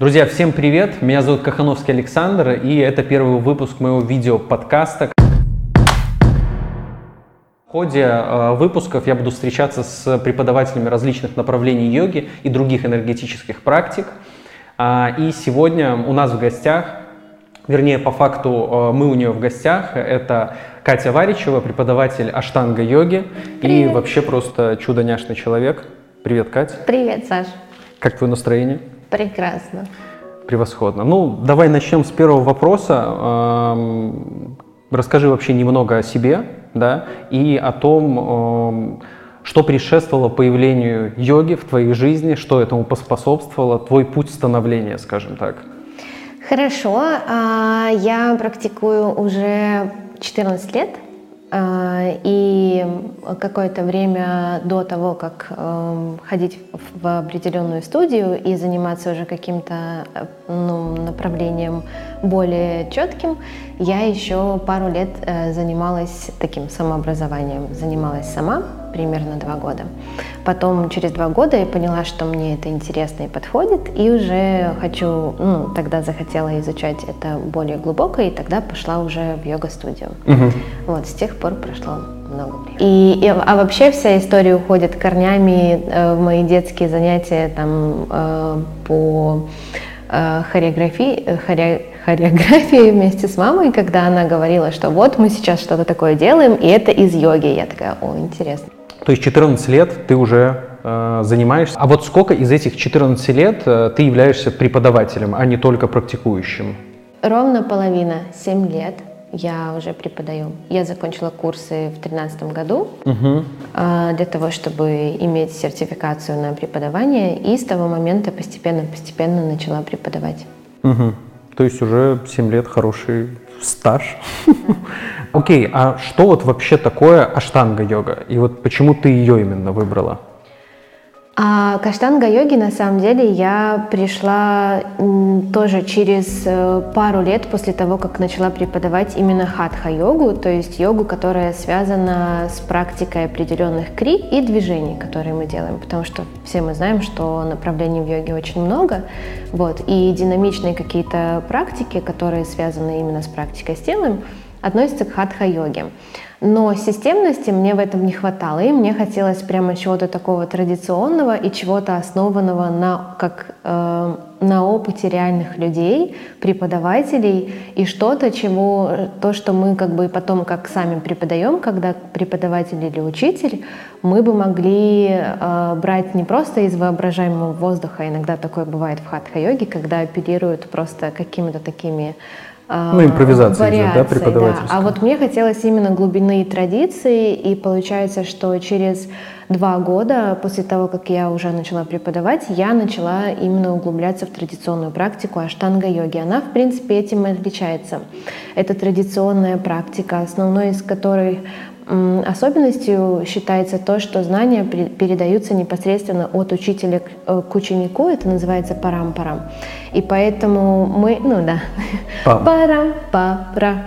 Друзья, всем привет! Меня зовут Кахановский Александр, и это первый выпуск моего видео-подкаста. В ходе э, выпусков я буду встречаться с преподавателями различных направлений йоги и других энергетических практик. А, и сегодня у нас в гостях, вернее, по факту э, мы у нее в гостях, это Катя Варичева, преподаватель аштанга-йоги и вообще просто чудо-няшный человек. Привет, Катя. Привет, Саш. Как твое настроение? Прекрасно. Превосходно. Ну, давай начнем с первого вопроса. Расскажи вообще немного о себе, да, и о том, что предшествовало появлению йоги в твоей жизни, что этому поспособствовало, твой путь становления, скажем так. Хорошо. А, я практикую уже 14 лет. А, и какое-то время до того, как эм, ходить в определенную студию и заниматься уже каким-то э, ну, направлением более четким, я еще пару лет э, занималась таким самообразованием, занималась сама примерно два года. Потом через два года я поняла, что мне это интересно и подходит, и уже хочу, ну, тогда захотела изучать это более глубоко, и тогда пошла уже в йога-студию. Угу. Вот, с тех пор прошло много времени. И, и, а вообще вся история уходит корнями э, в мои детские занятия там э, по э, хореографии, э, хоре, хореографии вместе с мамой, когда она говорила, что вот мы сейчас что-то такое делаем, и это из йоги. Я такая, о, интересно. То есть 14 лет ты уже э, занимаешься. А вот сколько из этих 14 лет э, ты являешься преподавателем, а не только практикующим? Ровно половина, 7 лет я уже преподаю. Я закончила курсы в 2013 году угу. э, для того, чтобы иметь сертификацию на преподавание, и с того момента постепенно-постепенно начала преподавать. Угу. То есть уже 7 лет хороший стаж. Окей, а что вот вообще такое аштанга-йога? И вот почему ты ее именно выбрала? А к аштанга-йоге на самом деле я пришла тоже через э, пару лет после того, как начала преподавать именно хатха-йогу, то есть йогу, которая связана с практикой определенных кри и движений, которые мы делаем, потому что все мы знаем, что направлений в йоге очень много, вот, и динамичные какие-то практики, которые связаны именно с практикой с телом, относятся к хатха-йоге. Но системности мне в этом не хватало, и мне хотелось прямо чего-то такого традиционного и чего-то основанного на, как, э, на опыте реальных людей, преподавателей, и что-то, чего, то, что мы как бы потом как сами преподаем, когда преподаватель или учитель, мы бы могли э, брать не просто из воображаемого воздуха, иногда такое бывает в хатха-йоге, когда оперируют просто какими-то такими ну, импровизация вариации, идет, да, преподавательская. Да. А вот мне хотелось именно глубины традиции, и получается, что через два года после того, как я уже начала преподавать, я начала именно углубляться в традиционную практику аштанга-йоги. Она, в принципе, этим и отличается. Это традиционная практика, основной из которой Особенностью считается то, что знания передаются непосредственно от учителя э, к ученику, это называется парам-парам. И поэтому мы, ну да, парам-пара.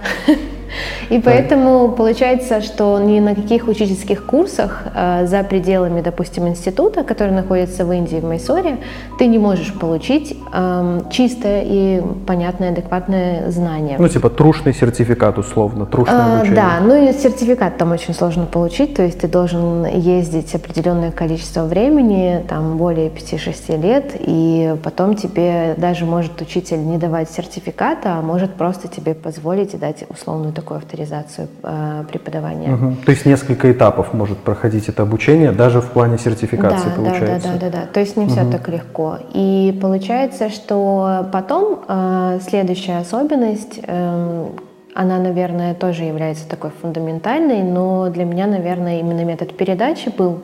И поэтому получается, что ни на каких учительских курсах э, за пределами, допустим, института, который находится в Индии, в Майсоре, ты не можешь получить э, чистое и понятное, адекватное знание. Ну, типа трушный сертификат, условно, трушное а, обучение. Да, ну и сертификат там очень сложно получить, то есть ты должен ездить определенное количество времени, там более 5-6 лет, и потом тебе даже может учитель не давать сертификата, а может просто тебе позволить и дать условную такую авторизацию э, преподавания. Угу. То есть несколько этапов может проходить это обучение, даже в плане сертификации да, получается. Да, да, да, да, да. То есть не угу. все так легко. И получается, что потом э, следующая особенность э, она, наверное, тоже является такой фундаментальной, но для меня, наверное, именно метод передачи был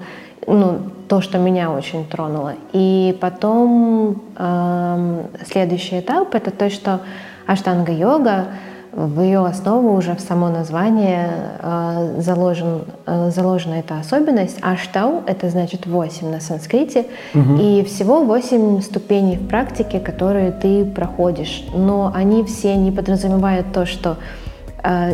ну, то, что меня очень тронуло. И потом э, следующий этап это то, что аштанга-йога в ее основу уже в само название э, заложен, э, заложена эта особенность. Аштау — это значит восемь на санскрите, угу. и всего восемь ступеней в практике, которые ты проходишь. Но они все не подразумевают то, что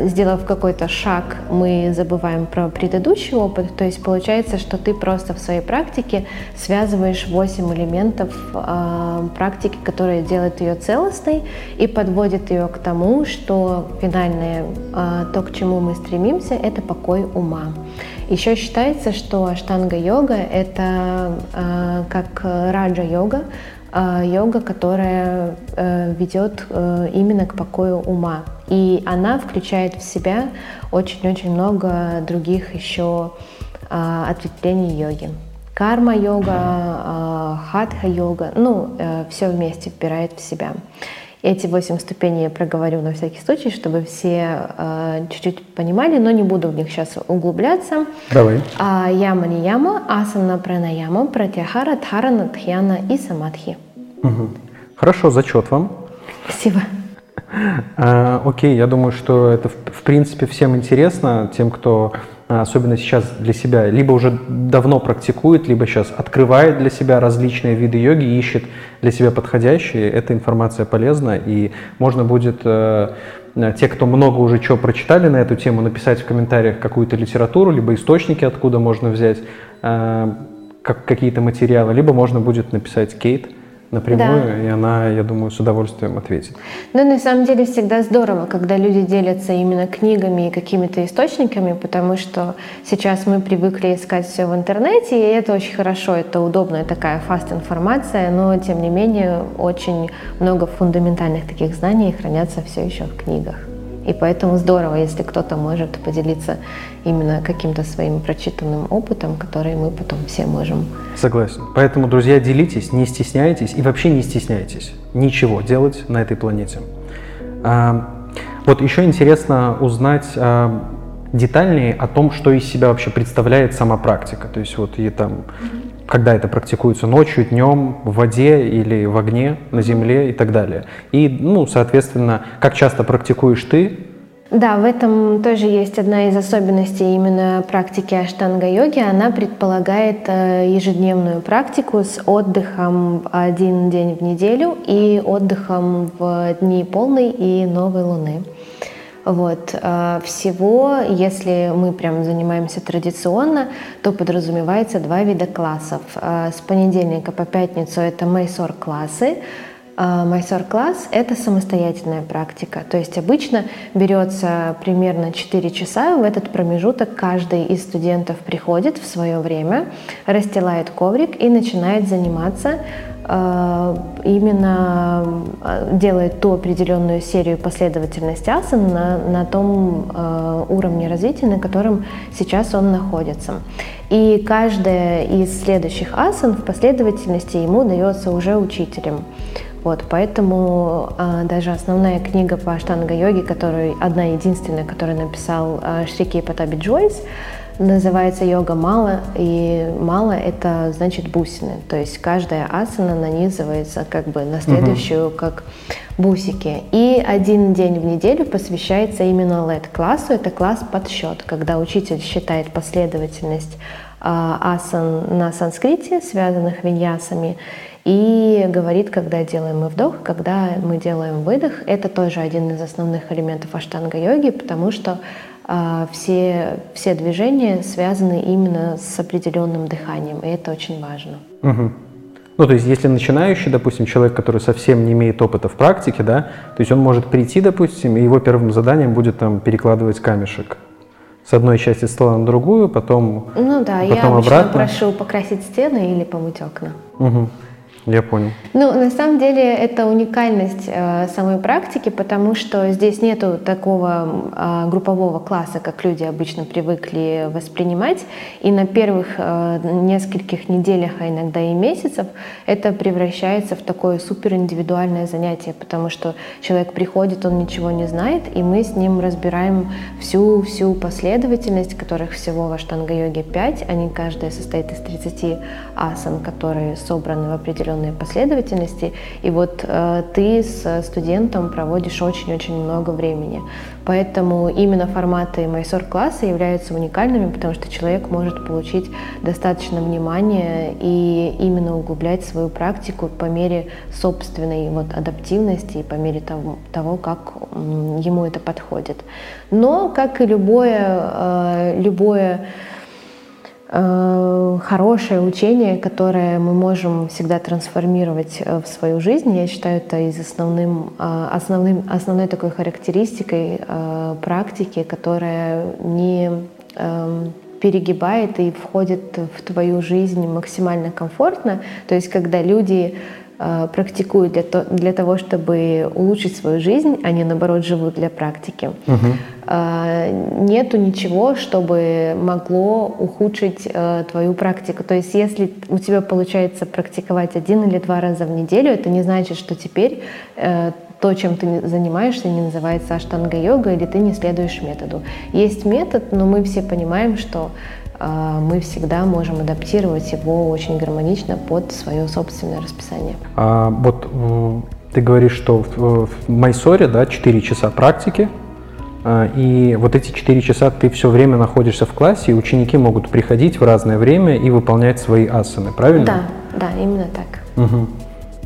сделав какой-то шаг, мы забываем про предыдущий опыт. То есть получается, что ты просто в своей практике связываешь 8 элементов э, практики, которые делают ее целостной и подводят ее к тому, что финальное, э, то, к чему мы стремимся, это покой ума. Еще считается, что аштанга-йога — это э, как раджа-йога, йога, которая э, ведет э, именно к покою ума. И она включает в себя очень-очень много других еще э, ответвлений йоги. Карма-йога, э, хатха-йога, ну, э, все вместе вбирает в себя. Эти восемь ступеней я проговорю на всякий случай, чтобы все э, чуть-чуть понимали, но не буду в них сейчас углубляться. Давай. А, яма не яма, асана пранаяма, пратяхара, дхарана, тхьяна и самадхи. Угу. Хорошо, зачет вам. Спасибо. А, окей, я думаю, что это в, в принципе всем интересно, тем, кто особенно сейчас для себя, либо уже давно практикует, либо сейчас открывает для себя различные виды йоги, ищет для себя подходящие. Эта информация полезна, и можно будет э, те, кто много уже чего прочитали на эту тему, написать в комментариях какую-то литературу, либо источники, откуда можно взять э, как, какие-то материалы, либо можно будет написать Кейт, напрямую, да. и она, я думаю, с удовольствием ответит. Ну, на самом деле всегда здорово, когда люди делятся именно книгами и какими-то источниками, потому что сейчас мы привыкли искать все в интернете, и это очень хорошо, это удобная такая фаст информация, но тем не менее очень много фундаментальных таких знаний хранятся все еще в книгах. И поэтому здорово, если кто-то может поделиться именно каким-то своим прочитанным опытом, который мы потом все можем. Согласен. Поэтому, друзья, делитесь, не стесняйтесь и вообще не стесняйтесь ничего делать на этой планете. А, вот еще интересно узнать а, детальнее о том, что из себя вообще представляет сама практика. То есть вот и там когда это практикуется ночью, днем, в воде или в огне, на земле и так далее. И, ну, соответственно, как часто практикуешь ты? Да, в этом тоже есть одна из особенностей именно практики аштанга-йоги. Она предполагает э, ежедневную практику с отдыхом один день в неделю и отдыхом в дни полной и новой луны. Вот. Э, всего, если мы прям занимаемся традиционно, то подразумевается два вида классов. Э, с понедельника по пятницу это майсор-классы, э, Майсор-класс — это самостоятельная практика. То есть обычно берется примерно 4 часа. В этот промежуток каждый из студентов приходит в свое время, расстилает коврик и начинает заниматься Э, именно э, делает ту определенную серию последовательности асан на, на том э, уровне развития, на котором сейчас он находится. И каждая из следующих асан в последовательности ему дается уже учителем. Вот, поэтому э, даже основная книга по аштанга-йоге, которая одна единственная, которую написал э, Шрики Патаби Джойс, называется йога мала, и мала это значит бусины, то есть каждая асана нанизывается как бы на следующую, угу. как бусики. И один день в неделю посвящается именно LED-классу, это класс подсчет, когда учитель считает последовательность а, асан на санскрите, связанных виньясами, и говорит, когда делаем мы вдох, когда мы делаем выдох. Это тоже один из основных элементов аштанга-йоги, потому что а, все, все движения связаны именно с определенным дыханием, и это очень важно. Угу. Ну, то есть, если начинающий, допустим, человек, который совсем не имеет опыта в практике, да, то есть он может прийти, допустим, и его первым заданием будет там перекладывать камешек с одной части стола на другую, потом Ну да, потом я обратно. прошу покрасить стены или помыть окна. Угу. Я понял. Ну, на самом деле это уникальность э, самой практики, потому что здесь нету такого э, группового класса, как люди обычно привыкли воспринимать. И на первых э, нескольких неделях, а иногда и месяцев, это превращается в такое супер индивидуальное занятие, потому что человек приходит, он ничего не знает, и мы с ним разбираем всю-всю последовательность, которых всего в аштанга-йоге 5. Они каждая состоит из 30 асан, которые собраны в определенном определенные последовательности, и вот э, ты с студентом проводишь очень-очень много времени. Поэтому именно форматы майсор-класса являются уникальными, потому что человек может получить достаточно внимания и именно углублять свою практику по мере собственной вот адаптивности и по мере того, того как ему это подходит. Но, как и любое, э, любое Э, хорошее учение, которое мы можем всегда трансформировать э, в свою жизнь. Я считаю, это из основным, э, основным, основной такой характеристикой практики, которая не перегибает и входит в твою жизнь максимально комфортно. То есть, когда люди практикуют для, то, для того, чтобы улучшить свою жизнь, они наоборот живут для практики. Угу. А, нету ничего, чтобы могло ухудшить э, твою практику. То есть если у тебя получается практиковать один или два раза в неделю, это не значит, что теперь э, то, чем ты занимаешься, не называется аштанга-йога или ты не следуешь методу. Есть метод, но мы все понимаем, что э, мы всегда можем адаптировать его очень гармонично под свое собственное расписание. А, вот ты говоришь, что в, в Майсоре да, 4 часа практики, а, и вот эти 4 часа ты все время находишься в классе, и ученики могут приходить в разное время и выполнять свои асаны, правильно? Да, да, именно так. Угу.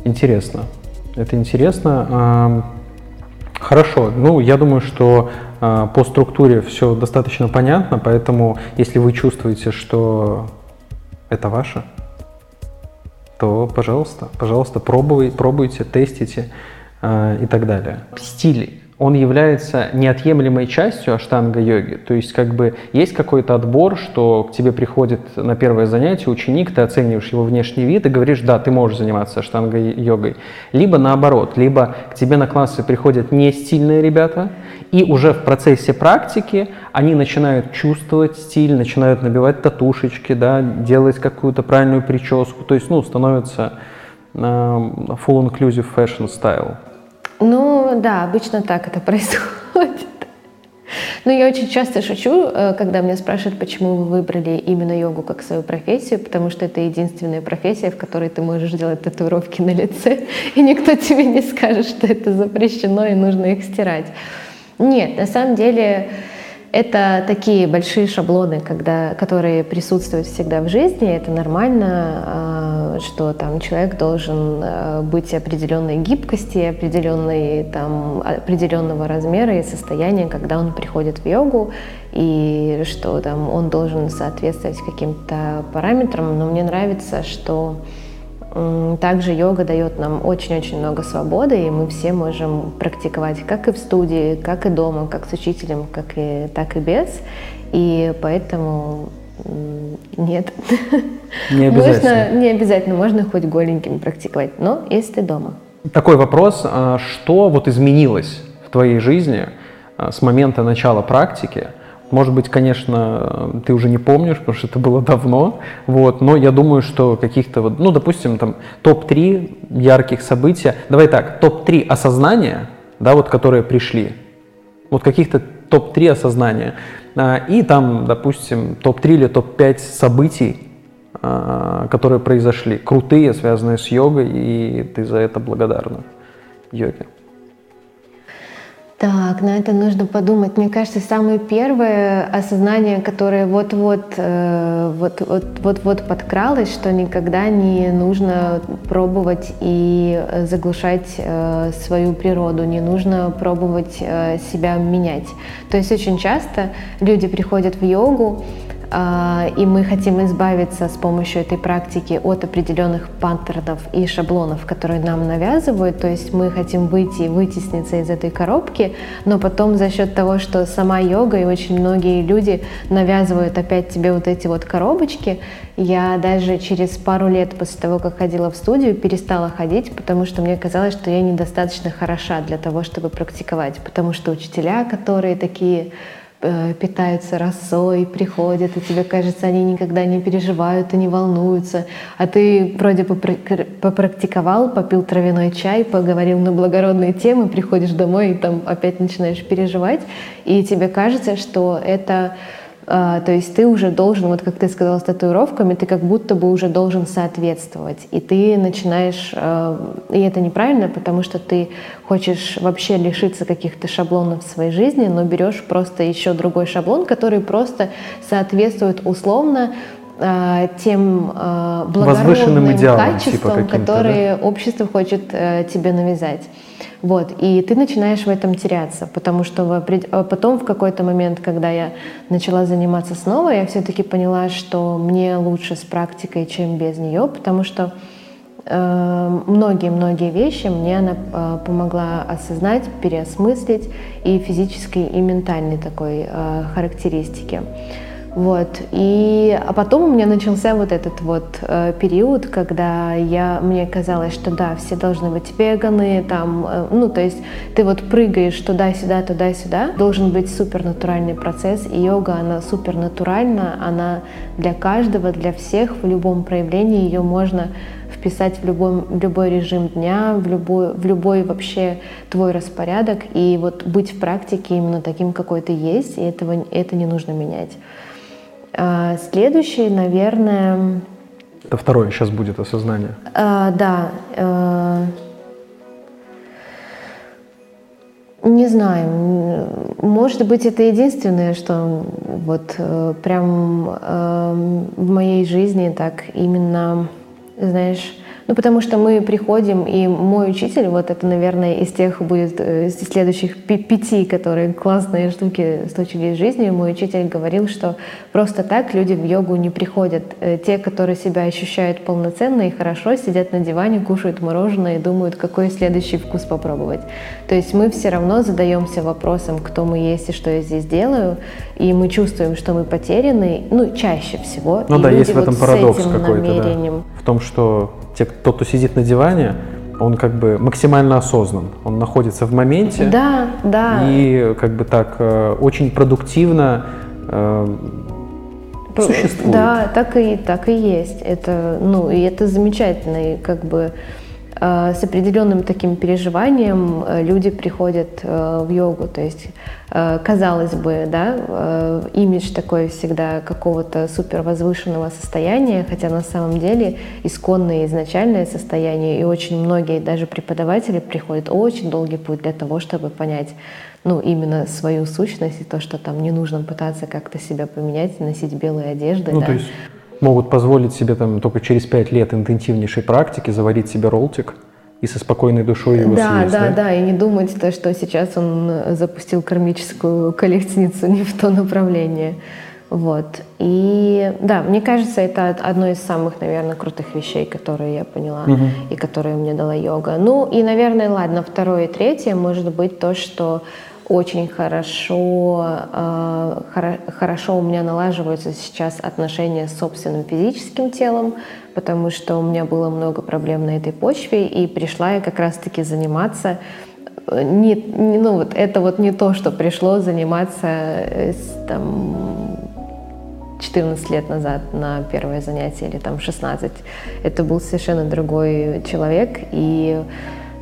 Интересно. Это интересно. Хорошо. Ну, я думаю, что а, по структуре все достаточно понятно, поэтому если вы чувствуете, что это ваше, то, пожалуйста, пожалуйста, пробуй, пробуйте, тестите э, и так далее. Стиль он является неотъемлемой частью аштанга-йоги. То есть как бы есть какой-то отбор, что к тебе приходит на первое занятие ученик, ты оцениваешь его внешний вид и говоришь, да, ты можешь заниматься аштанга-йогой. Либо наоборот, либо к тебе на классы приходят не стильные ребята, и уже в процессе практики они начинают чувствовать стиль, начинают набивать татушечки, да, делать какую-то правильную прическу, то есть, ну, становится э, full inclusive fashion style. Ну да, обычно так это происходит. Но я очень часто шучу, э, когда меня спрашивают, почему вы выбрали именно йогу как свою профессию, потому что это единственная профессия, в которой ты можешь делать татуировки на лице, и никто тебе не скажет, что это запрещено и нужно их стирать. Нет, на самом деле это такие большие шаблоны, когда, которые присутствуют всегда в жизни. Это нормально, а, что там человек должен а, быть определенной гибкости, определенной, там, определенного размера и состояния, когда он приходит в йогу, и что там он должен соответствовать каким-то параметрам. Но мне нравится, что также йога дает нам очень-очень много свободы, и мы все можем практиковать как и в студии, как и дома, как с учителем, как и, так и без. И поэтому нет. Не обязательно. Можно, не обязательно, можно хоть голеньким практиковать, но если ты дома. Такой вопрос, а что вот изменилось в твоей жизни а, с момента начала практики, может быть, конечно, ты уже не помнишь, потому что это было давно, вот, но я думаю, что каких-то, вот, ну, допустим, там, топ-3 ярких событий, давай так, топ-3 осознания, да, вот, которые пришли, вот каких-то топ-3 осознания, а, и там, допустим, топ-3 или топ-5 событий, а, которые произошли, крутые, связанные с йогой, и ты за это благодарна йоге. Так, на это нужно подумать. Мне кажется, самое первое осознание, которое вот-вот, э, вот-вот подкралось, что никогда не нужно пробовать и заглушать э, свою природу, не нужно пробовать э, себя менять. То есть очень часто люди приходят в йогу, и мы хотим избавиться с помощью этой практики от определенных паттернов и шаблонов, которые нам навязывают. То есть мы хотим выйти и вытесниться из этой коробки, но потом за счет того, что сама йога и очень многие люди навязывают опять тебе вот эти вот коробочки, я даже через пару лет после того, как ходила в студию, перестала ходить, потому что мне казалось, что я недостаточно хороша для того, чтобы практиковать, потому что учителя, которые такие питаются росой, приходят, и тебе кажется, они никогда не переживают и не волнуются, а ты вроде бы попрактиковал, попил травяной чай, поговорил на благородные темы, приходишь домой и там опять начинаешь переживать, и тебе кажется, что это то есть ты уже должен, вот как ты сказала с татуировками, ты как будто бы уже должен соответствовать. И ты начинаешь, а, и это неправильно, потому что ты хочешь вообще лишиться каких-то шаблонов в своей жизни, но берешь просто еще другой шаблон, который просто соответствует условно а, тем благородным идеалам, типа, качествам, типа которые да? общество хочет э, тебе навязать. Вот, и ты начинаешь в этом теряться, потому что а потом в какой-то момент, когда я начала заниматься снова, я все-таки поняла, что мне лучше с практикой, чем без нее, потому что э, многие-многие вещи мне она э, помогла осознать, переосмыслить и физической, и ментальной такой э, характеристики. Вот. И, а потом у меня начался вот этот вот э, период, когда я, мне казалось, что да, все должны быть веганы, там, э, ну, то есть ты вот прыгаешь туда-сюда, туда-сюда. Должен быть супер натуральный процесс, и йога, она супер натуральна, она для каждого, для всех, в любом проявлении ее можно вписать в любой, в любой режим дня, в любой, в любой вообще твой распорядок, и вот быть в практике именно таким, какой ты есть, и этого, это не нужно менять. А, следующий, наверное... Это второе сейчас будет осознание. А, да. А, не знаю. Может быть, это единственное, что вот э, прям э, в моей жизни так именно, знаешь, ну, потому что мы приходим, и мой учитель, вот это, наверное, из тех будет, э, из следующих пяти, которые классные штуки случились в жизни, мой учитель говорил, что просто так люди в йогу не приходят. Э, те, которые себя ощущают полноценно и хорошо, сидят на диване, кушают мороженое и думают, какой следующий вкус попробовать. То есть мы все равно задаемся вопросом, кто мы есть и что я здесь делаю, и мы чувствуем, что мы потеряны, ну, чаще всего. Ну и да, есть в этом вот парадокс какой-то, да. В том, что те, тот, кто сидит на диване, он как бы максимально осознан, он находится в моменте. Да, да. И как бы так э, очень продуктивно э, существует. Да, так и так и есть. Это, ну, и это замечательно, и как бы с определенным таким переживанием э, люди приходят э, в йогу. То есть, казалось бы, да, имидж такой всегда какого-то супер возвышенного состояния, хотя на самом деле исконное изначальное состояние, и очень многие даже преподаватели приходят очень долгий путь для того, чтобы понять, ну, именно свою сущность и то, что там не нужно пытаться как-то себя поменять, носить белые одежды. Ну, да. то есть могут позволить себе там только через пять лет интенсивнейшей практики заварить себе роллтик и со спокойной душой его да, съесть. Да, да, да, и не думать, то, что сейчас он запустил кармическую коллекцию не в то направление. Вот. И да, мне кажется, это одно из самых, наверное, крутых вещей, которые я поняла угу. и которые мне дала йога. Ну и, наверное, ладно, второе и третье может быть то, что очень хорошо, э, хорошо у меня налаживаются сейчас отношения с собственным физическим телом, потому что у меня было много проблем на этой почве, и пришла я как раз-таки заниматься э, не, не, ну вот это вот не то, что пришло заниматься э, там 14 лет назад на первое занятие или там 16. Это был совершенно другой человек, и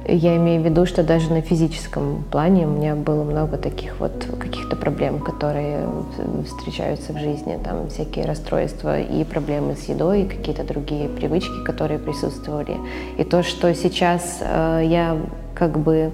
я имею в виду, что даже на физическом плане у меня было много таких вот каких-то проблем, которые встречаются в жизни, там всякие расстройства и проблемы с едой, и какие-то другие привычки, которые присутствовали. И то, что сейчас э, я как бы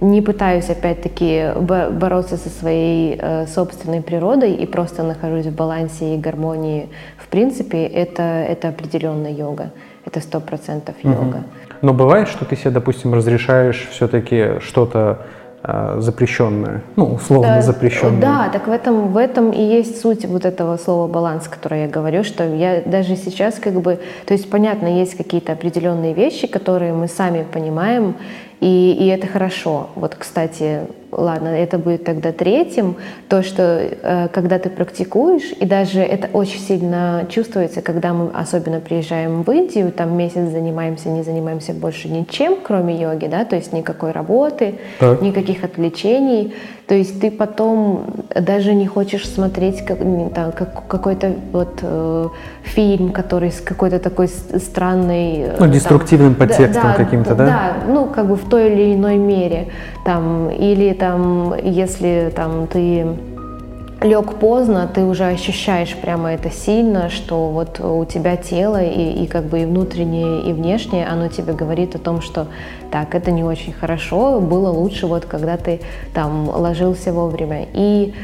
не пытаюсь опять-таки бороться со своей э, собственной природой и просто нахожусь в балансе и гармонии, в принципе, это, это определенная йога. Это сто процентов йога. Угу. Но бывает, что ты себе, допустим, разрешаешь все-таки что-то э, запрещенное, ну, условно да, запрещенное. Да, так в этом, в этом и есть суть вот этого слова баланс, которое я говорю, что я даже сейчас как бы, то есть понятно, есть какие-то определенные вещи, которые мы сами понимаем, и, и это хорошо. Вот, кстати, ладно, это будет тогда третьим, то, что э, когда ты практикуешь, и даже это очень сильно чувствуется, когда мы особенно приезжаем в Индию, там месяц занимаемся, не занимаемся больше ничем, кроме йоги, да, то есть никакой работы, так. никаких отвлечений, то есть ты потом даже не хочешь смотреть как, там, как, какой-то вот э, фильм, который с какой-то такой странной... Э, ну, деструктивным там, подтекстом да, каким-то, да? Да, ну, как бы в той или иной мере. Там, или там, если там ты лег поздно, ты уже ощущаешь прямо это сильно, что вот у тебя тело и, и как бы и внутреннее, и внешнее, оно тебе говорит о том, что так, это не очень хорошо, было лучше вот когда ты там ложился вовремя. И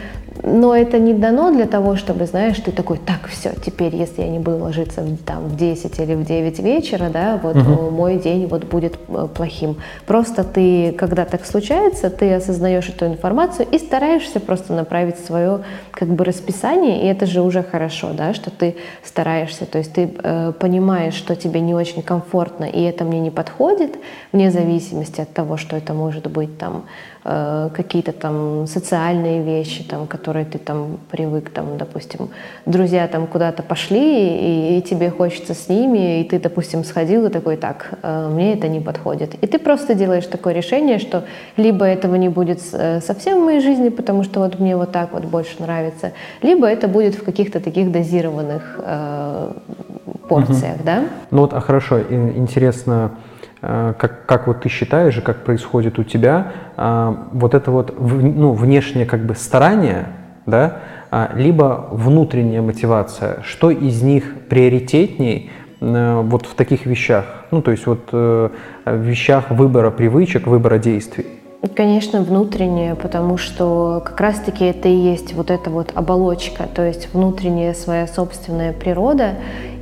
но это не дано для того, чтобы, знаешь, ты такой, так, все, теперь, если я не буду ложиться там, в 10 или в 9 вечера, да, вот угу. мой день вот будет э, плохим. Просто ты, когда так случается, ты осознаешь эту информацию и стараешься просто направить свое как бы расписание, и это же уже хорошо, да, что ты стараешься, то есть ты э, понимаешь, что тебе не очень комфортно, и это мне не подходит, вне зависимости от того, что это может быть там Э, какие-то там социальные вещи, там, которые ты там привык, там, допустим, друзья там куда-то пошли, и, и тебе хочется с ними, и ты, допустим, сходил и такой, так, э, мне это не подходит. И ты просто делаешь такое решение, что либо этого не будет э, совсем в моей жизни, потому что вот мне вот так вот больше нравится, либо это будет в каких-то таких дозированных э, порциях, угу. да? Ну вот, а хорошо, интересно, как, как вот ты считаешь и как происходит у тебя, э, вот это вот ну, внешнее как бы старание, да, а, либо внутренняя мотивация, что из них приоритетней э, вот в таких вещах, ну то есть вот в вещах выбора привычек, выбора действий? Конечно, внутреннее, потому что как раз-таки это и есть вот эта вот оболочка, то есть внутренняя своя собственная природа,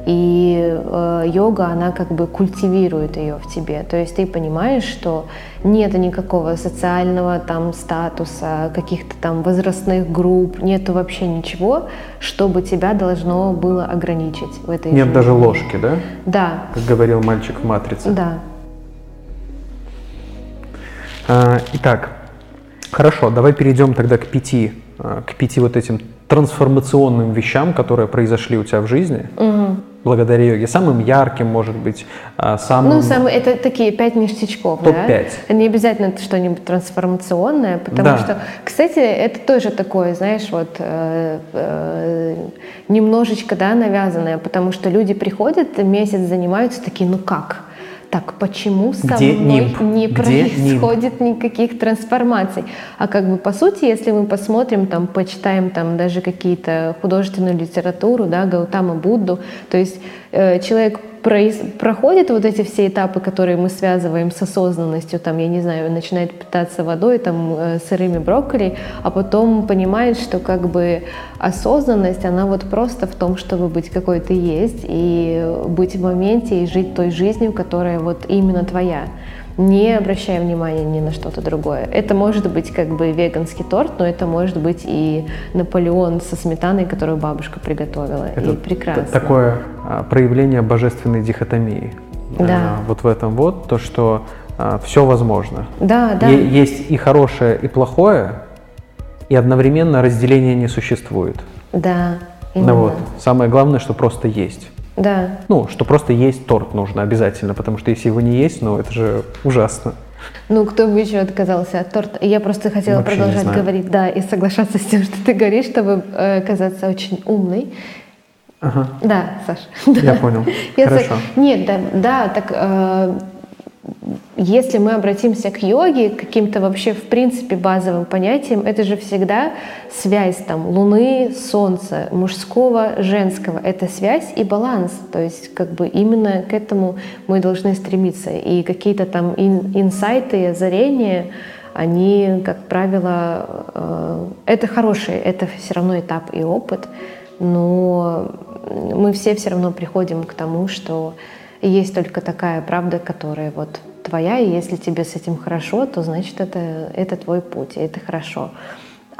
и э, йога, она как бы культивирует ее в тебе. То есть ты понимаешь, что нет никакого социального там статуса, каких-то там возрастных групп, нету вообще ничего, чтобы тебя должно было ограничить в этой Нет жизни. даже ложки, да? Да. Как говорил мальчик в «Матрице». Да. А, итак, хорошо, давай перейдем тогда к пяти, а, к пяти вот этим трансформационным вещам, которые произошли у тебя в жизни. Угу благодаря йоге? Самым ярким, может быть, а, самым... Ну, самые, это такие пять ништячков, Топ-5. да? Не обязательно это что-нибудь трансформационное, потому да. что, кстати, это тоже такое, знаешь, вот э, э, немножечко, да, навязанное, потому что люди приходят, месяц занимаются, такие, ну как? Так почему со Где мной нимб? не Где происходит нимб? никаких трансформаций? А как бы по сути, если мы посмотрим, там, почитаем там даже какие-то художественную литературу, да, Гаутама Будду, то есть э, человек проходит вот эти все этапы, которые мы связываем с осознанностью, там, я не знаю, начинает питаться водой, там, э, сырыми брокколи, а потом понимает, что как бы осознанность, она вот просто в том, чтобы быть какой ты есть и быть в моменте и жить той жизнью, которая вот именно твоя не обращая внимания ни на что-то другое. Это может быть как бы веганский торт, но это может быть и Наполеон со сметаной, которую бабушка приготовила. Это и прекрасно. Такое а, проявление божественной дихотомии. Да. А, вот в этом вот, то, что а, все возможно. Да, да. Есть и хорошее, и плохое, и одновременно разделения не существует. Да. Именно. Ну вот. Самое главное, что просто есть. Да. Ну, что просто есть торт нужно обязательно, потому что если его не есть, ну это же ужасно. Ну, кто бы еще отказался от торта? Я просто хотела Вообще продолжать говорить, да, и соглашаться с тем, что ты говоришь, чтобы э, казаться очень умной. Ага. Да, Саша. Я понял. Я Хорошо. Сог... Нет, да, да, так э, если мы обратимся к йоге, к каким-то вообще в принципе базовым понятиям, это же всегда связь там Луны, Солнца, мужского, женского. Это связь и баланс. То есть как бы именно к этому мы должны стремиться. И какие-то там ин, инсайты, озарения, они, как правило, э, это хорошие, это все равно этап и опыт, но мы все все равно приходим к тому, что есть только такая правда, которая вот твоя, и если тебе с этим хорошо, то значит это, это твой путь, и это хорошо.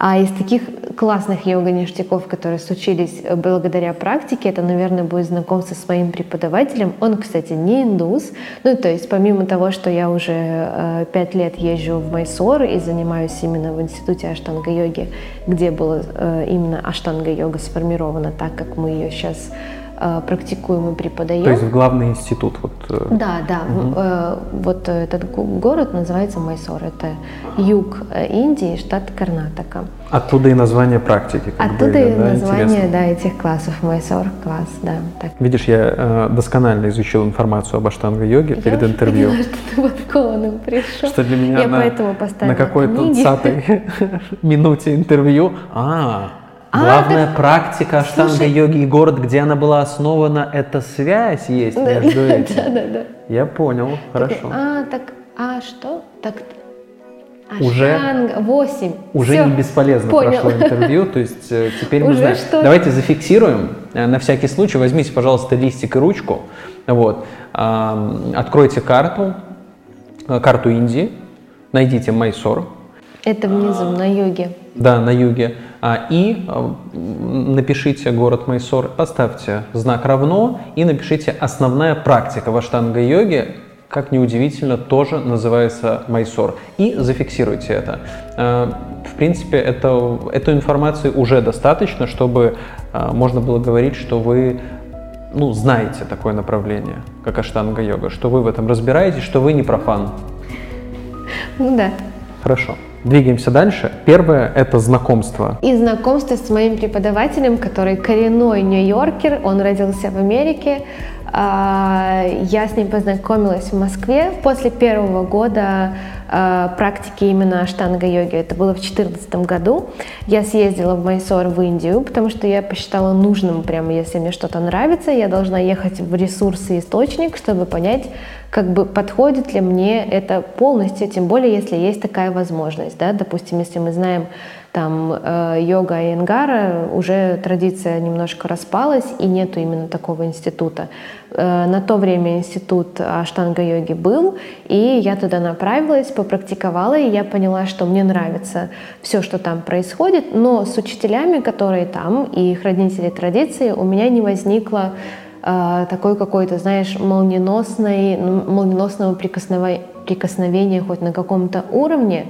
А из таких классных йога-ништяков, которые случились благодаря практике, это, наверное, будет знакомство с своим преподавателем. Он, кстати, не индус. Ну, то есть, помимо того, что я уже э, пять лет езжу в Майсор и занимаюсь именно в институте аштанга-йоги, где была э, именно аштанга-йога сформирована так, как мы ее сейчас Э, практикуем и преподаем. То есть в главный институт? Вот. Э, да, да. Угу. Вот этот город называется Майсор. Это юг Индии, штат Карнатака. Оттуда и название практики. Как Оттуда были, и да, название да, этих классов. Майсор класс, да. Так. Видишь, я э, досконально изучил информацию об аштанга-йоге перед интервью. Я что ты подкованным пришел. Что для меня я на, на какой-то цатой минуте интервью. А, А, Главная так... практика аштанга-йоги и город, где она была основана, это связь есть да, между да, этим. Да, да, да. Я понял, хорошо. А, так, а что? Так, уже, 8. Уже Все. не бесполезно Понял. прошло интервью, то есть э, теперь мы знаем. Что... Давайте зафиксируем, э, на всякий случай, возьмите, пожалуйста, листик и ручку, вот, откройте карту, э, карту Индии, найдите Майсор. Это внизу, на юге. Да, на юге. А, и напишите город Майсор, поставьте знак равно и напишите основная практика в аштанга-йоге, как ни удивительно, тоже называется Майсор. И зафиксируйте это. Э, в принципе, это, эту информацию уже достаточно, чтобы можно было говорить, что вы ну, знаете такое направление, как аштанга-йога, что вы в этом разбираетесь, что вы не профан. Ну да. Хорошо. Двигаемся дальше. Первое – это знакомство. И знакомство с моим преподавателем, который коренной нью-йоркер, он родился в Америке, я с ним познакомилась в Москве после первого года а, практики именно аштанга-йоги. Это было в 2014 году. Я съездила в Майсор в Индию, потому что я посчитала нужным, прямо если мне что-то нравится, я должна ехать в ресурсы источник, чтобы понять, как бы подходит ли мне это полностью, тем более если есть такая возможность. Да? Допустим, если мы знаем, там э, йога и ингара, уже традиция немножко распалась, и нету именно такого института. Э, на то время институт аштанга-йоги был, и я туда направилась, попрактиковала, и я поняла, что мне нравится все, что там происходит, но с учителями, которые там, и хранители традиции, у меня не возникло э, такой какой-то, знаешь, молниеносной, молниеносного прикосновения хоть на каком-то уровне,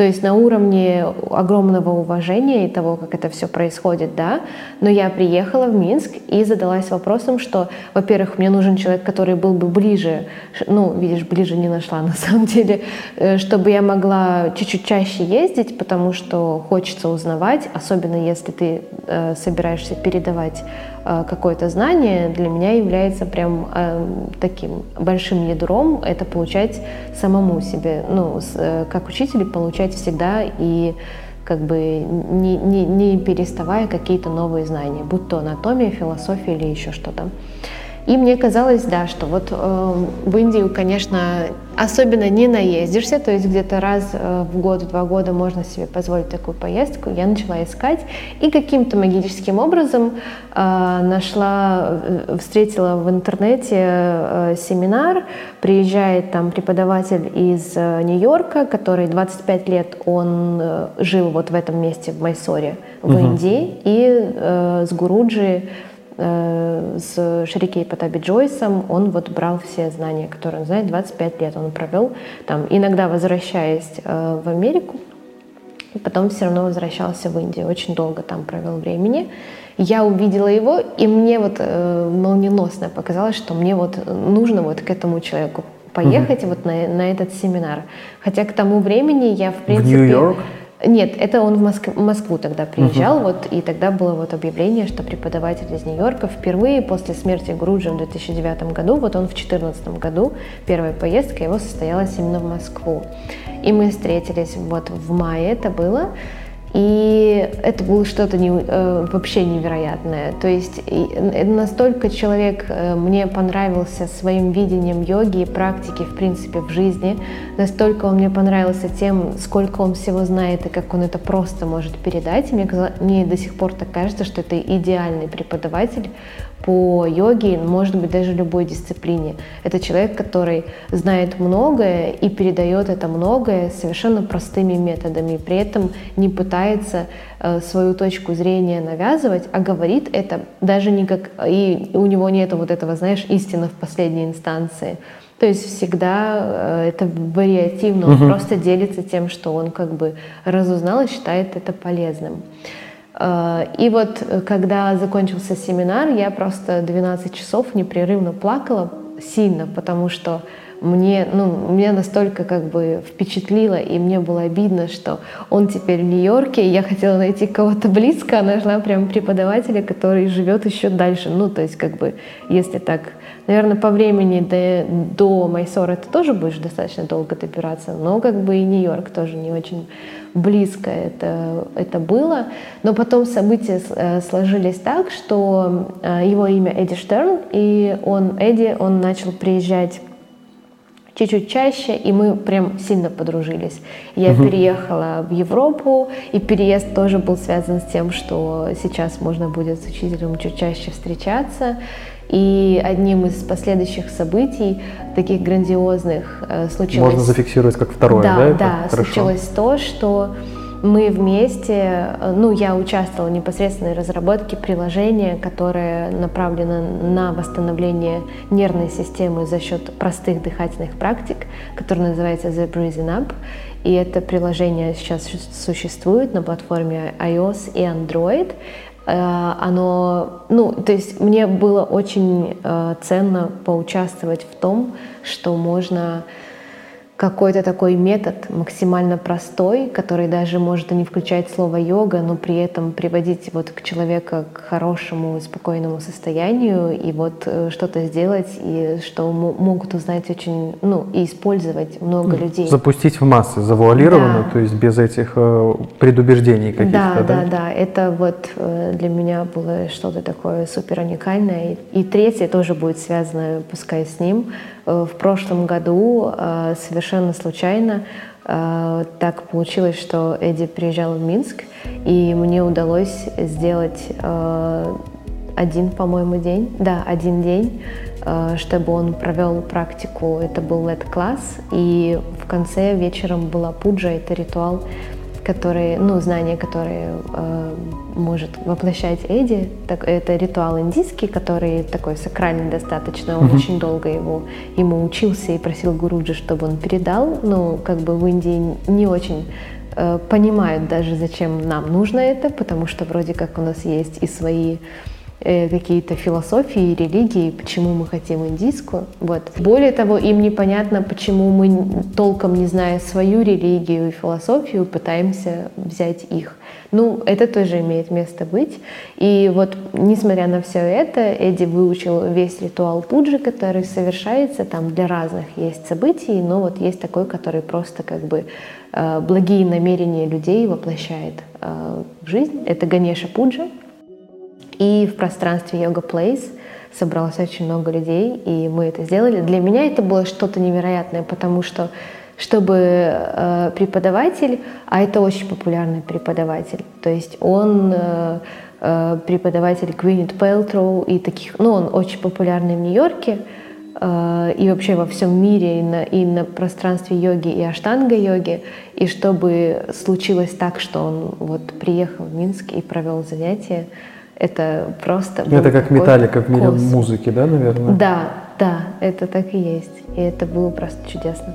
то есть на уровне огромного уважения и того, как это все происходит, да. Но я приехала в Минск и задалась вопросом, что, во-первых, мне нужен человек, который был бы ближе, ну, видишь, ближе не нашла на самом деле, э, чтобы я могла чуть-чуть чаще ездить, потому что хочется узнавать, особенно если ты э, собираешься передавать какое-то знание, для меня является прям э, таким большим ядром это получать самому себе, ну, э, как учитель получать всегда и как бы не, не, не переставая какие-то новые знания, будь то анатомия, философия или еще что-то. И мне казалось, да, что вот э, в Индию, конечно, особенно не наездишься, то есть где-то раз э, в год, в два года можно себе позволить такую поездку. Я начала искать и каким-то магическим образом э, нашла, э, встретила в интернете э, семинар, приезжает там преподаватель из э, Нью-Йорка, который 25 лет он э, жил вот в этом месте, в Майсоре, в угу. Индии, и э, с Гуруджи с Шарикей Потаби Джойсом он вот брал все знания, которые он знает, 25 лет он провел там, иногда возвращаясь э, в Америку, и потом все равно возвращался в Индию, очень долго там провел времени. Я увидела его, и мне вот э, молниеносно показалось, что мне вот нужно вот к этому человеку поехать угу. вот на, на этот семинар. Хотя к тому времени я, в принципе... В Нью-Йорк? Нет, это он в, Моск... Москву тогда приезжал, угу. вот, и тогда было вот объявление, что преподаватель из Нью-Йорка впервые после смерти Груджи в 2009 году, вот он в 2014 году, первая поездка его состоялась именно в Москву. И мы встретились вот в мае это было, и это было что-то не, э, вообще невероятное. То есть и, настолько человек э, мне понравился своим видением йоги и практики, в принципе, в жизни, настолько он мне понравился тем, сколько он всего знает и как он это просто может передать. Мне, мне до сих пор так кажется, что это идеальный преподаватель по йоге, может быть, даже любой дисциплине. Это человек, который знает многое и передает это многое совершенно простыми методами, при этом не пытается э, свою точку зрения навязывать, а говорит это даже не как... И у него нет вот этого, знаешь, истины в последней инстанции. То есть всегда э, это вариативно, он угу. просто делится тем, что он как бы разузнал и считает это полезным. Э, и вот э, когда закончился семинар, я просто 12 часов непрерывно плакала сильно, потому что мне, ну, меня настолько как бы впечатлило, и мне было обидно, что он теперь в Нью-Йорке, и я хотела найти кого-то близко, а нашла прям преподавателя, который живет еще дальше. Ну, то есть, как бы, если так, наверное, по времени до, до Майсора ты тоже будешь достаточно долго добираться, но как бы и Нью-Йорк тоже не очень близко это, это было. Но потом события э, сложились так, что э, его имя Эдди Штерн, и он, Эдди, он начал приезжать чуть-чуть чаще, и мы прям сильно подружились. Я угу. переехала в Европу, и переезд тоже был связан с тем, что сейчас можно будет с учителем чуть чаще встречаться. И одним из последующих событий, таких грандиозных, э, случилось... Можно зафиксировать как второе, да? Да, да, случилось то, что мы вместе, э, ну, я участвовала в непосредственной разработке приложения, которое направлено на восстановление нервной системы за счет простых дыхательных практик, которое называется The Breathing Up. И это приложение сейчас существует на платформе iOS и Android. Э, оно, ну, то есть мне было очень э, ценно поучаствовать в том, что можно какой-то такой метод максимально простой, который даже может и не включать слово йога, но при этом приводить вот к человека к хорошему, спокойному состоянию и вот э, что-то сделать, и что могут узнать очень, ну, и использовать много людей. Запустить в массы завуалированно, да. то есть без этих э, предубеждений каких-то, да? Да, да, да. Это вот э, для меня было что-то такое супер уникальное. И, третье тоже будет связано, пускай с ним, в прошлом году э, совершенно случайно э, так получилось, что Эдди приезжал в Минск, и мне удалось сделать один, по-моему, день, да, один день, чтобы он провел практику. Это был лет-класс, и в конце вечером была пуджа, это ритуал которые, ну, знания, которые э, может воплощать Эдди. Так, это ритуал индийский, который такой сакральный достаточно. Он mm-hmm. очень долго его, ему учился и просил Гуруджи, чтобы он передал. Ну, как бы в Индии не очень э, понимают даже, зачем нам нужно это, потому что вроде как у нас есть и свои какие-то философии, религии, почему мы хотим индийскую. Вот. Более того, им непонятно, почему мы, толком не зная свою религию и философию, пытаемся взять их. Ну, это тоже имеет место быть. И вот, несмотря на все это, Эдди выучил весь ритуал пуджи, который совершается там для разных есть событий, но вот есть такой, который просто как бы э, благие намерения людей воплощает э, в жизнь. Это Ганеша Пуджа. И в пространстве Yoga Place собралось очень много людей, и мы это сделали. Для меня это было что-то невероятное, потому что чтобы э, преподаватель, а это очень популярный преподаватель, то есть он э, э, преподаватель Гвинет Пелтроу и таких, ну он очень популярный в Нью-Йорке, э, и вообще во всем мире, и на, и на пространстве йоги, и аштанга-йоги, и чтобы случилось так, что он вот приехал в Минск и провел занятия, это просто... Это как металлика в мире космос. музыки, да, наверное? Да, да, это так и есть. И это было просто чудесно.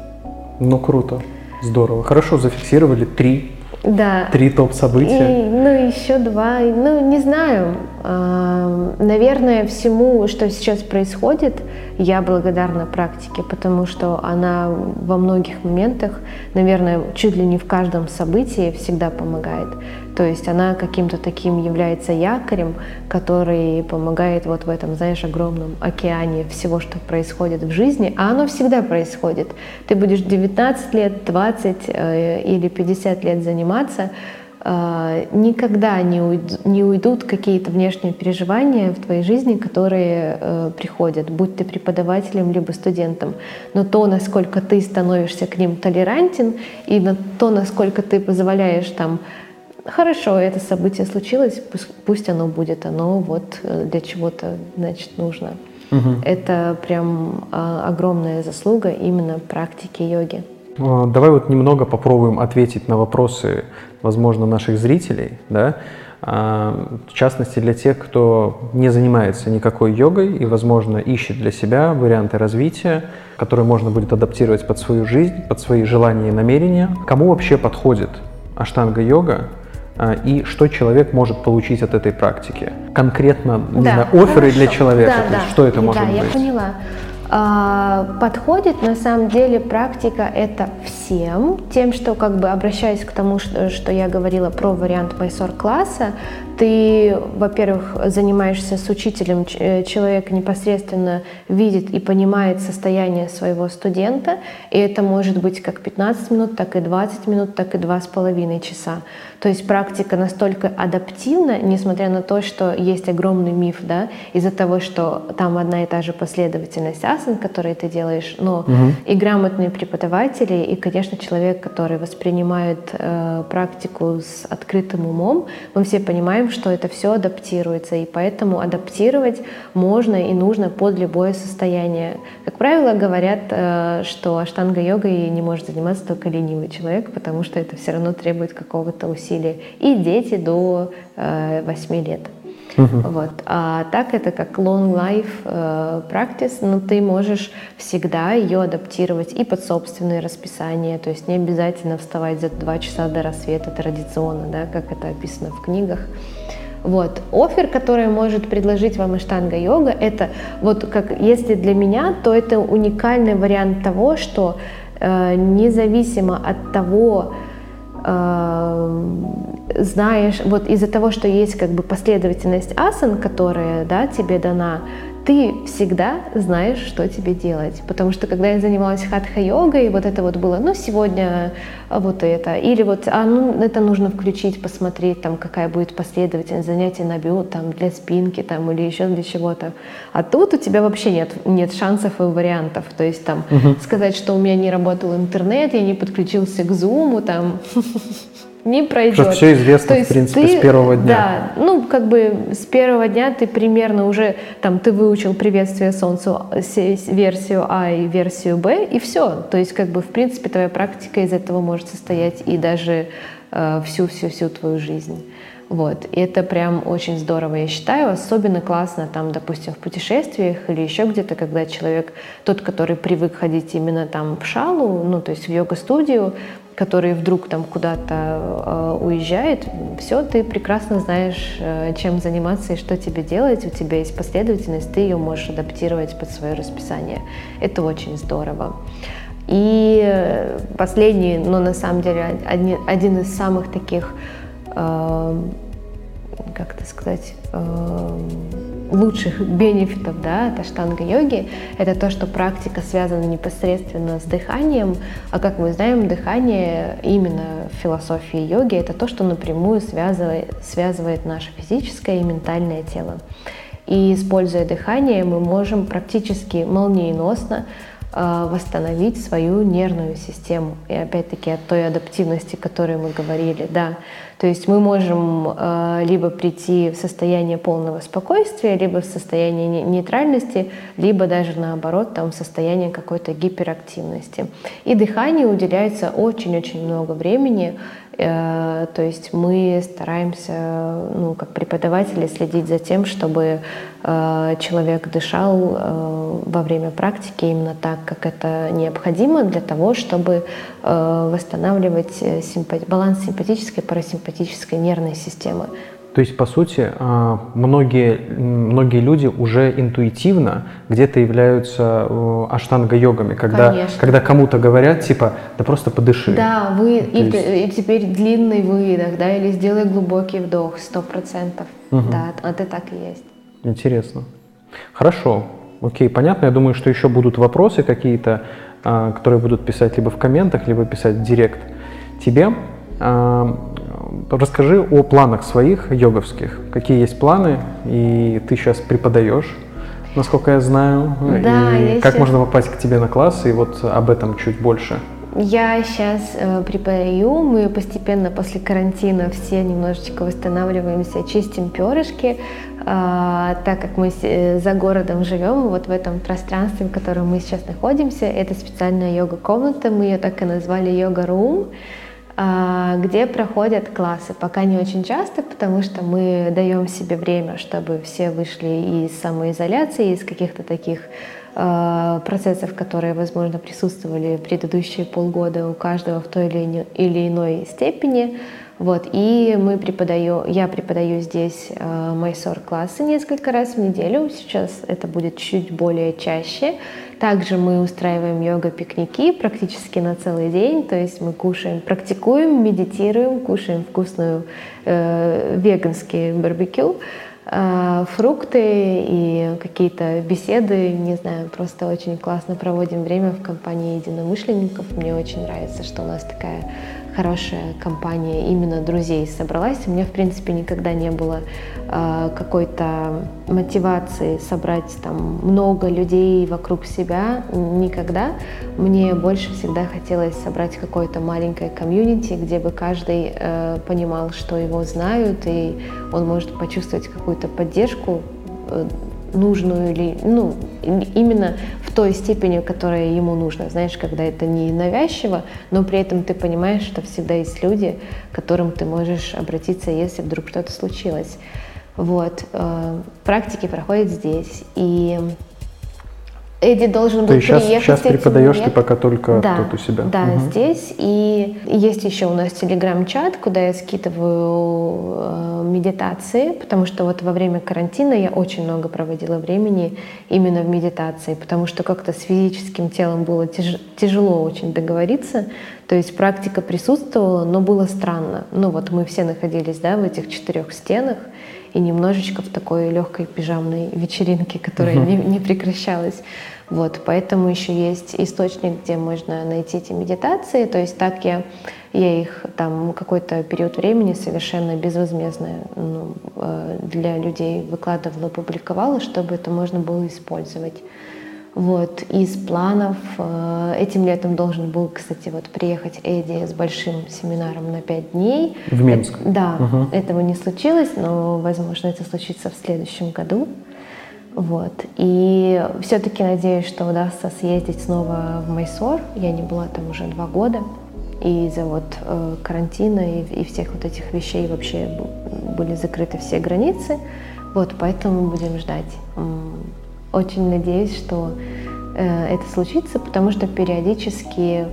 Ну, круто. Здорово. Хорошо, зафиксировали три. Да. Три топ-события. И, ну, еще два. Ну, не знаю. Наверное, всему, что сейчас происходит, я благодарна практике, потому что она во многих моментах, наверное, чуть ли не в каждом событии всегда помогает. То есть она каким-то таким является якорем, который помогает вот в этом, знаешь, огромном океане всего, что происходит в жизни, а оно всегда происходит. Ты будешь 19 лет, 20 э, или 50 лет заниматься, никогда не, уйд, не уйдут какие-то внешние переживания в твоей жизни, которые э, приходят, будь ты преподавателем либо студентом. Но то, насколько ты становишься к ним толерантен, и на то, насколько ты позволяешь там хорошо, это событие случилось, пусть, пусть оно будет, оно вот э, для чего-то, значит, нужно. Угу. Это прям а, огромная заслуга именно практики йоги. А, давай вот немного попробуем ответить на вопросы, возможно, наших зрителей, да, а, в частности для тех, кто не занимается никакой йогой и, возможно, ищет для себя варианты развития, которые можно будет адаптировать под свою жизнь, под свои желания и намерения. Кому вообще подходит аштанга-йога? А, и что человек может получить от этой практики. Конкретно, не да, знаю, оферы хорошо. для человека, да, да. что это может да, быть? Я поняла. А, подходит на самом деле практика это всем, тем, что как бы обращаясь к тому, что, что я говорила про вариант майсор класса, ты, во-первых, занимаешься с учителем, э, человек непосредственно видит и понимает состояние своего студента, и это может быть как 15 минут, так и 20 минут, так и 2,5 часа. То есть практика настолько адаптивна, несмотря на то, что есть огромный миф, да, из-за того, что там одна и та же последовательность асан, которые ты делаешь, но угу. и грамотные преподаватели, и, конечно, человек, который воспринимает э, практику с открытым умом, мы все понимаем, что это все адаптируется, и поэтому адаптировать можно и нужно под любое состояние. Как правило, говорят, э, что аштанга-йогой не может заниматься только ленивый человек, потому что это все равно требует какого-то усилия и дети до э, 8 лет. Uh-huh. Вот. А так это как long life э, practice, но ты можешь всегда ее адаптировать и под собственное расписание, то есть не обязательно вставать за два часа до рассвета традиционно, да, как это описано в книгах. Вот. Офер, который может предложить вам Иштанга йога, это вот как если для меня, то это уникальный вариант того, что э, независимо от того, знаешь, вот из-за того, что есть как бы последовательность асан, которая да, тебе дана, ты всегда знаешь, что тебе делать. Потому что когда я занималась хатха-йогой, вот это вот было, ну, сегодня вот это, или вот, а, ну, это нужно включить, посмотреть, там, какая будет последовательность занятий на бюд, там, для спинки, там, или еще для чего-то. А тут у тебя вообще нет, нет шансов и вариантов. То есть, там, угу. сказать, что у меня не работал интернет, я не подключился к зуму, там, не пройдет. Что все известно, То в принципе, ты, с первого дня. Да, ну, как бы с первого дня ты примерно уже, там, ты выучил приветствие Солнцу версию А и версию Б, и все. То есть, как бы, в принципе, твоя практика из этого может состоять и даже всю-всю-всю э, твою жизнь. Вот. И это прям очень здорово, я считаю. Особенно классно там, допустим, в путешествиях или еще где-то, когда человек, тот, который привык ходить именно там в шалу, ну, то есть в йога-студию, который вдруг там куда-то э, уезжает, все, ты прекрасно знаешь, э, чем заниматься и что тебе делать. У тебя есть последовательность, ты ее можешь адаптировать под свое расписание. Это очень здорово. И последний, но на самом деле один, один из самых таких э, как это сказать, эм, лучших бенефитов да, от аштанга-йоги, это то, что практика связана непосредственно с дыханием, а как мы знаем, дыхание именно в философии йоги это то, что напрямую связывает, связывает наше физическое и ментальное тело. И используя дыхание, мы можем практически молниеносно восстановить свою нервную систему. И опять-таки от той адаптивности, о которой мы говорили, да, то есть мы можем э, либо прийти в состояние полного спокойствия, либо в состояние нейтральности, либо даже наоборот там в состояние какой-то гиперактивности. И дыханию уделяется очень-очень много времени. Э, то есть мы стараемся, ну, как преподаватели, следить за тем, чтобы э, человек дышал э, во время практики именно так, как это необходимо для того, чтобы восстанавливать симпати- баланс симпатической и парасимпатической нервной системы. То есть, по сути, а, многие, многие люди уже интуитивно где-то являются э, аштанга-йогами, когда, когда кому-то говорят, типа, да просто подыши. Да, вы, и, есть... и теперь длинный выдох, да, или сделай глубокий вдох, сто процентов. Угу. Да, это так и есть. Интересно. Хорошо, окей, понятно. Я думаю, что еще будут вопросы какие-то, а, которые будут писать либо в комментах, либо писать в директ тебе. Расскажи о планах своих йоговских. Какие есть планы, и ты сейчас преподаешь, насколько я знаю. Да, и я как сейчас... можно попасть к тебе на класс, и вот об этом чуть больше. Я сейчас э, преподаю, мы постепенно после карантина все немножечко восстанавливаемся, чистим перышки, э, так как мы э, за городом живем, вот в этом пространстве, в котором мы сейчас находимся, это специальная йога-комната, мы ее так и назвали йога-рум. Где проходят классы. Пока не очень часто, потому что мы даем себе время, чтобы все вышли из самоизоляции, из каких-то таких а, процессов, которые, возможно, присутствовали предыдущие полгода у каждого в той или иной степени. Вот, и мы преподаю, я преподаю здесь э, майсор классы несколько раз в неделю. Сейчас это будет чуть более чаще. Также мы устраиваем йога-пикники практически на целый день. То есть мы кушаем, практикуем, медитируем, кушаем вкусную э, веганский барбекю э, фрукты и какие-то беседы, не знаю, просто очень классно проводим время в компании единомышленников. Мне очень нравится, что у нас такая хорошая компания именно друзей собралась. У меня, в принципе, никогда не было э, какой-то мотивации собрать там много людей вокруг себя. Никогда. Мне больше всегда хотелось собрать какое-то маленькое комьюнити, где бы каждый э, понимал, что его знают, и он может почувствовать какую-то поддержку э, нужную или ну именно в той степени, которая ему нужна. Знаешь, когда это не навязчиво, но при этом ты понимаешь, что всегда есть люди, к которым ты можешь обратиться, если вдруг что-то случилось. Вот. Э, практики проходят здесь. И Эдди должен был ты сейчас, приехать. Сейчас преподаешь ты пока только да, тут у себя. Да, угу. здесь. И есть еще у нас телеграм-чат, куда я скидываю э, медитации, потому что вот во время карантина я очень много проводила времени именно в медитации, потому что как-то с физическим телом было тяж, тяжело очень договориться. То есть практика присутствовала, но было странно. Ну вот мы все находились да, в этих четырех стенах, и немножечко в такой легкой пижамной вечеринке, которая uh-huh. не, не прекращалась. Вот, поэтому еще есть источник, где можно найти эти медитации. То есть так я, я их там какой-то период времени совершенно безвозмездно ну, э, для людей выкладывала, публиковала, чтобы это можно было использовать. Вот, из планов э, этим летом должен был, кстати, вот приехать Эдди с большим семинаром на пять дней. В Минск? Это, да, угу. этого не случилось, но, возможно, это случится в следующем году. Вот. И все-таки надеюсь, что удастся съездить снова в Майсор. Я не была там уже два года. И из-за вот э, карантина и, и всех вот этих вещей вообще были закрыты все границы. Вот, поэтому будем ждать очень надеюсь, что э, это случится, потому что периодически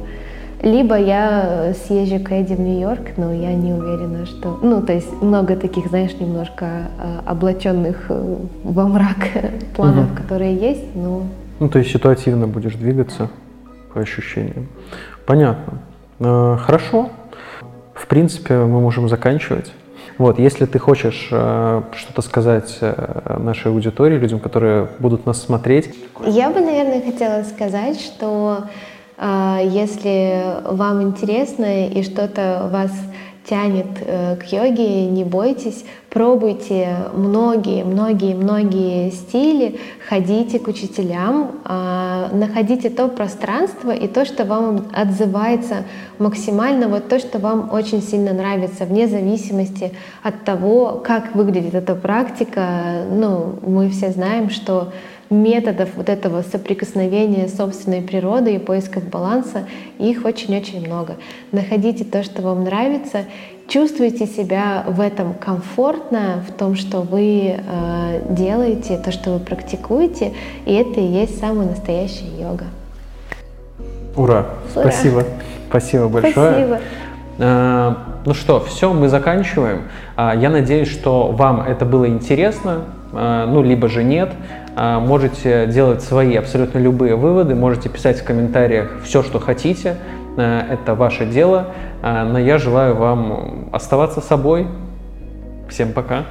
либо я съезжу к Эдди в Нью-Йорк, но я не уверена, что... Ну, то есть много таких, знаешь, немножко э, облаченных э, во мрак планов, угу. которые есть, но... Ну, то есть ситуативно будешь двигаться по ощущениям. Понятно. Э, хорошо. В принципе, мы можем заканчивать. Вот, если ты хочешь э, что-то сказать э, нашей аудитории, людям, которые будут нас смотреть. Я бы, наверное, хотела сказать, что э, если вам интересно и что-то вас тянет э, к йоге, не бойтесь, пробуйте многие, многие, многие стили, ходите к учителям, э, находите то пространство и то, что вам отзывается максимально, вот то, что вам очень сильно нравится, вне зависимости от того, как выглядит эта практика. Ну, мы все знаем, что методов вот этого соприкосновения с собственной природой и поисков баланса, их очень-очень много. Находите то, что вам нравится, чувствуйте себя в этом комфортно, в том, что вы э, делаете, то, что вы практикуете, и это и есть самая настоящая йога. Ура! Ура. Спасибо. Спасибо большое. Спасибо. Э, ну что, все, мы заканчиваем. Э, я надеюсь, что вам это было интересно, э, ну, либо же нет. А, можете делать свои абсолютно любые выводы, можете писать в комментариях все, что хотите. А, это ваше дело. А, но я желаю вам оставаться собой. Всем пока.